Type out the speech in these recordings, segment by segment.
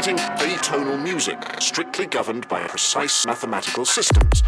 creating atonal music, strictly governed by precise mathematical systems.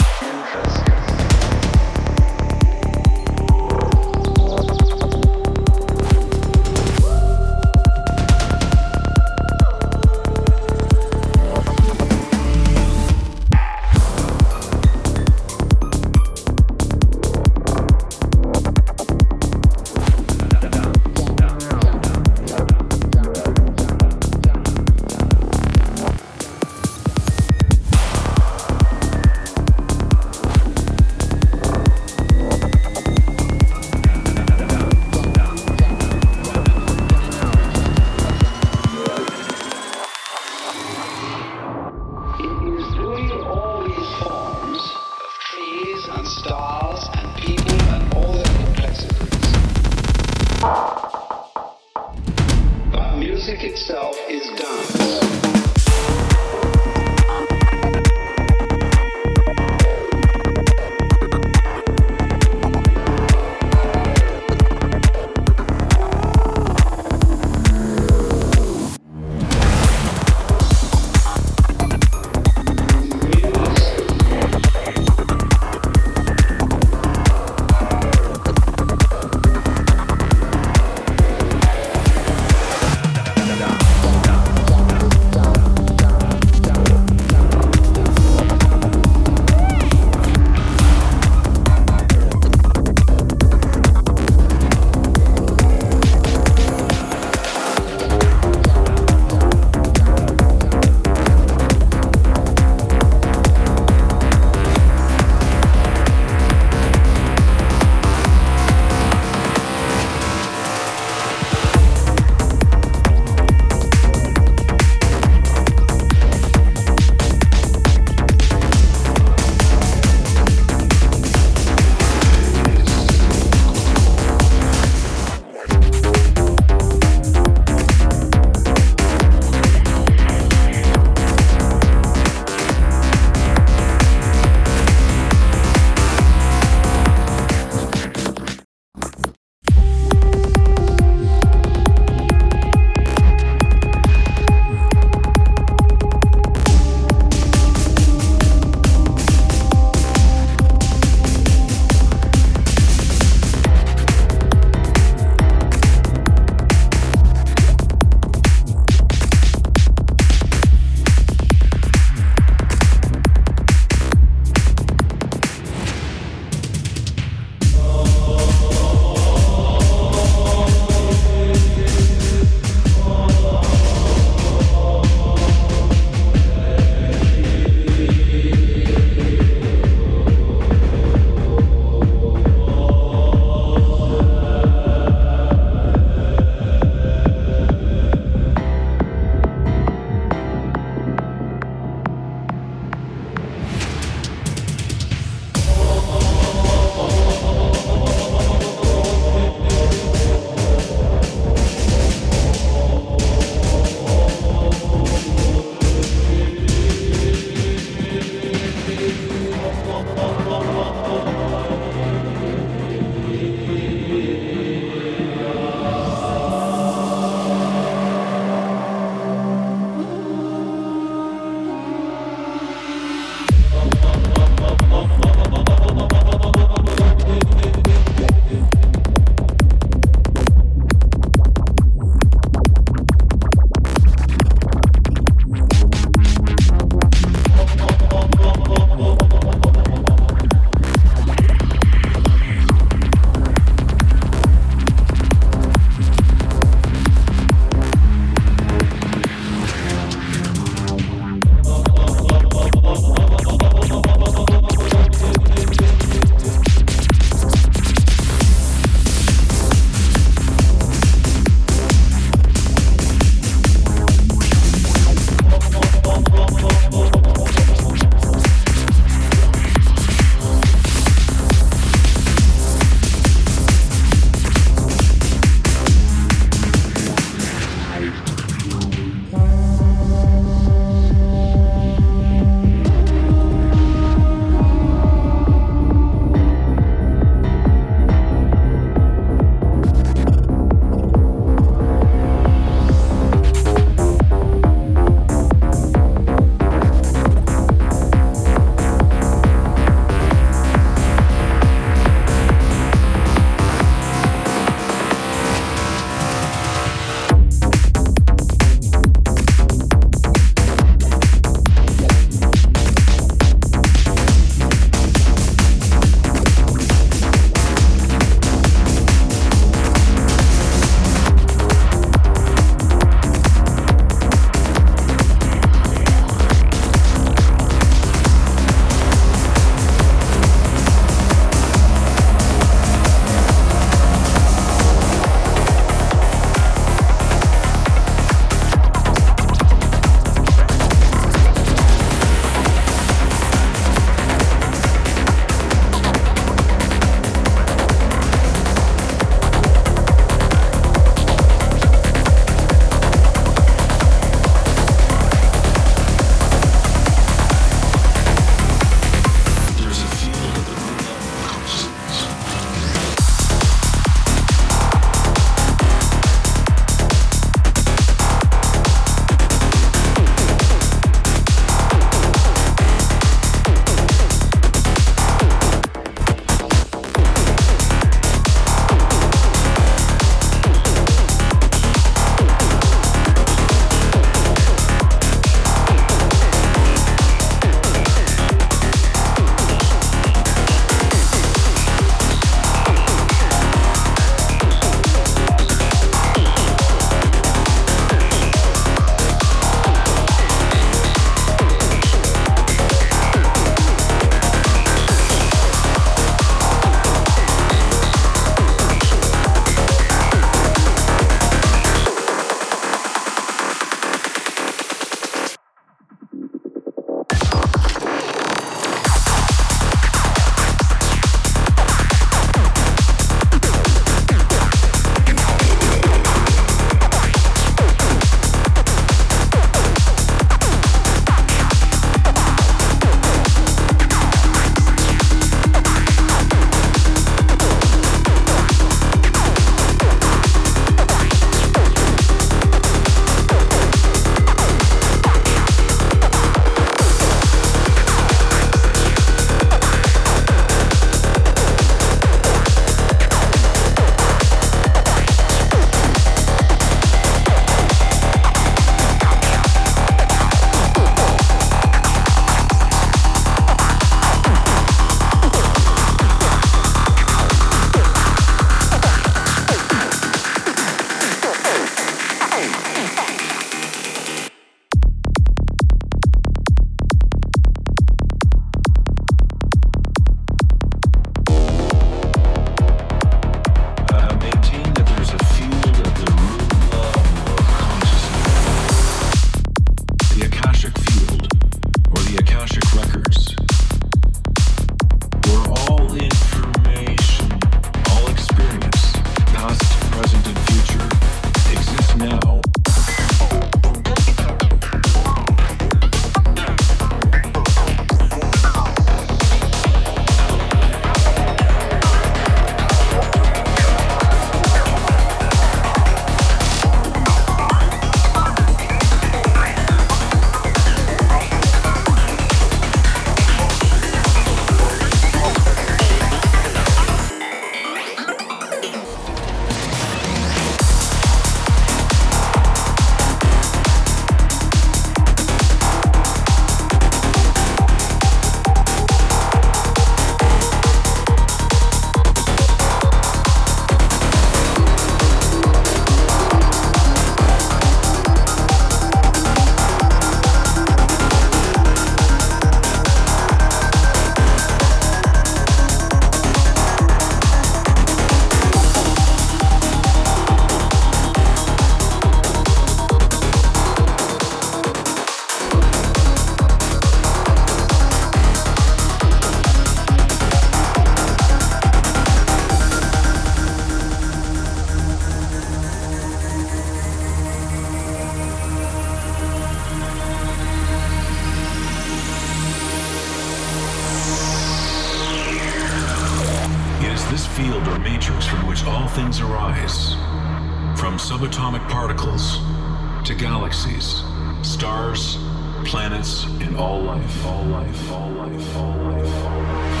And all life, all life, all life, all life, all life.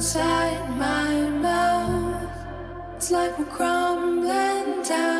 inside my mouth. It's like we're crumbling down.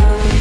moves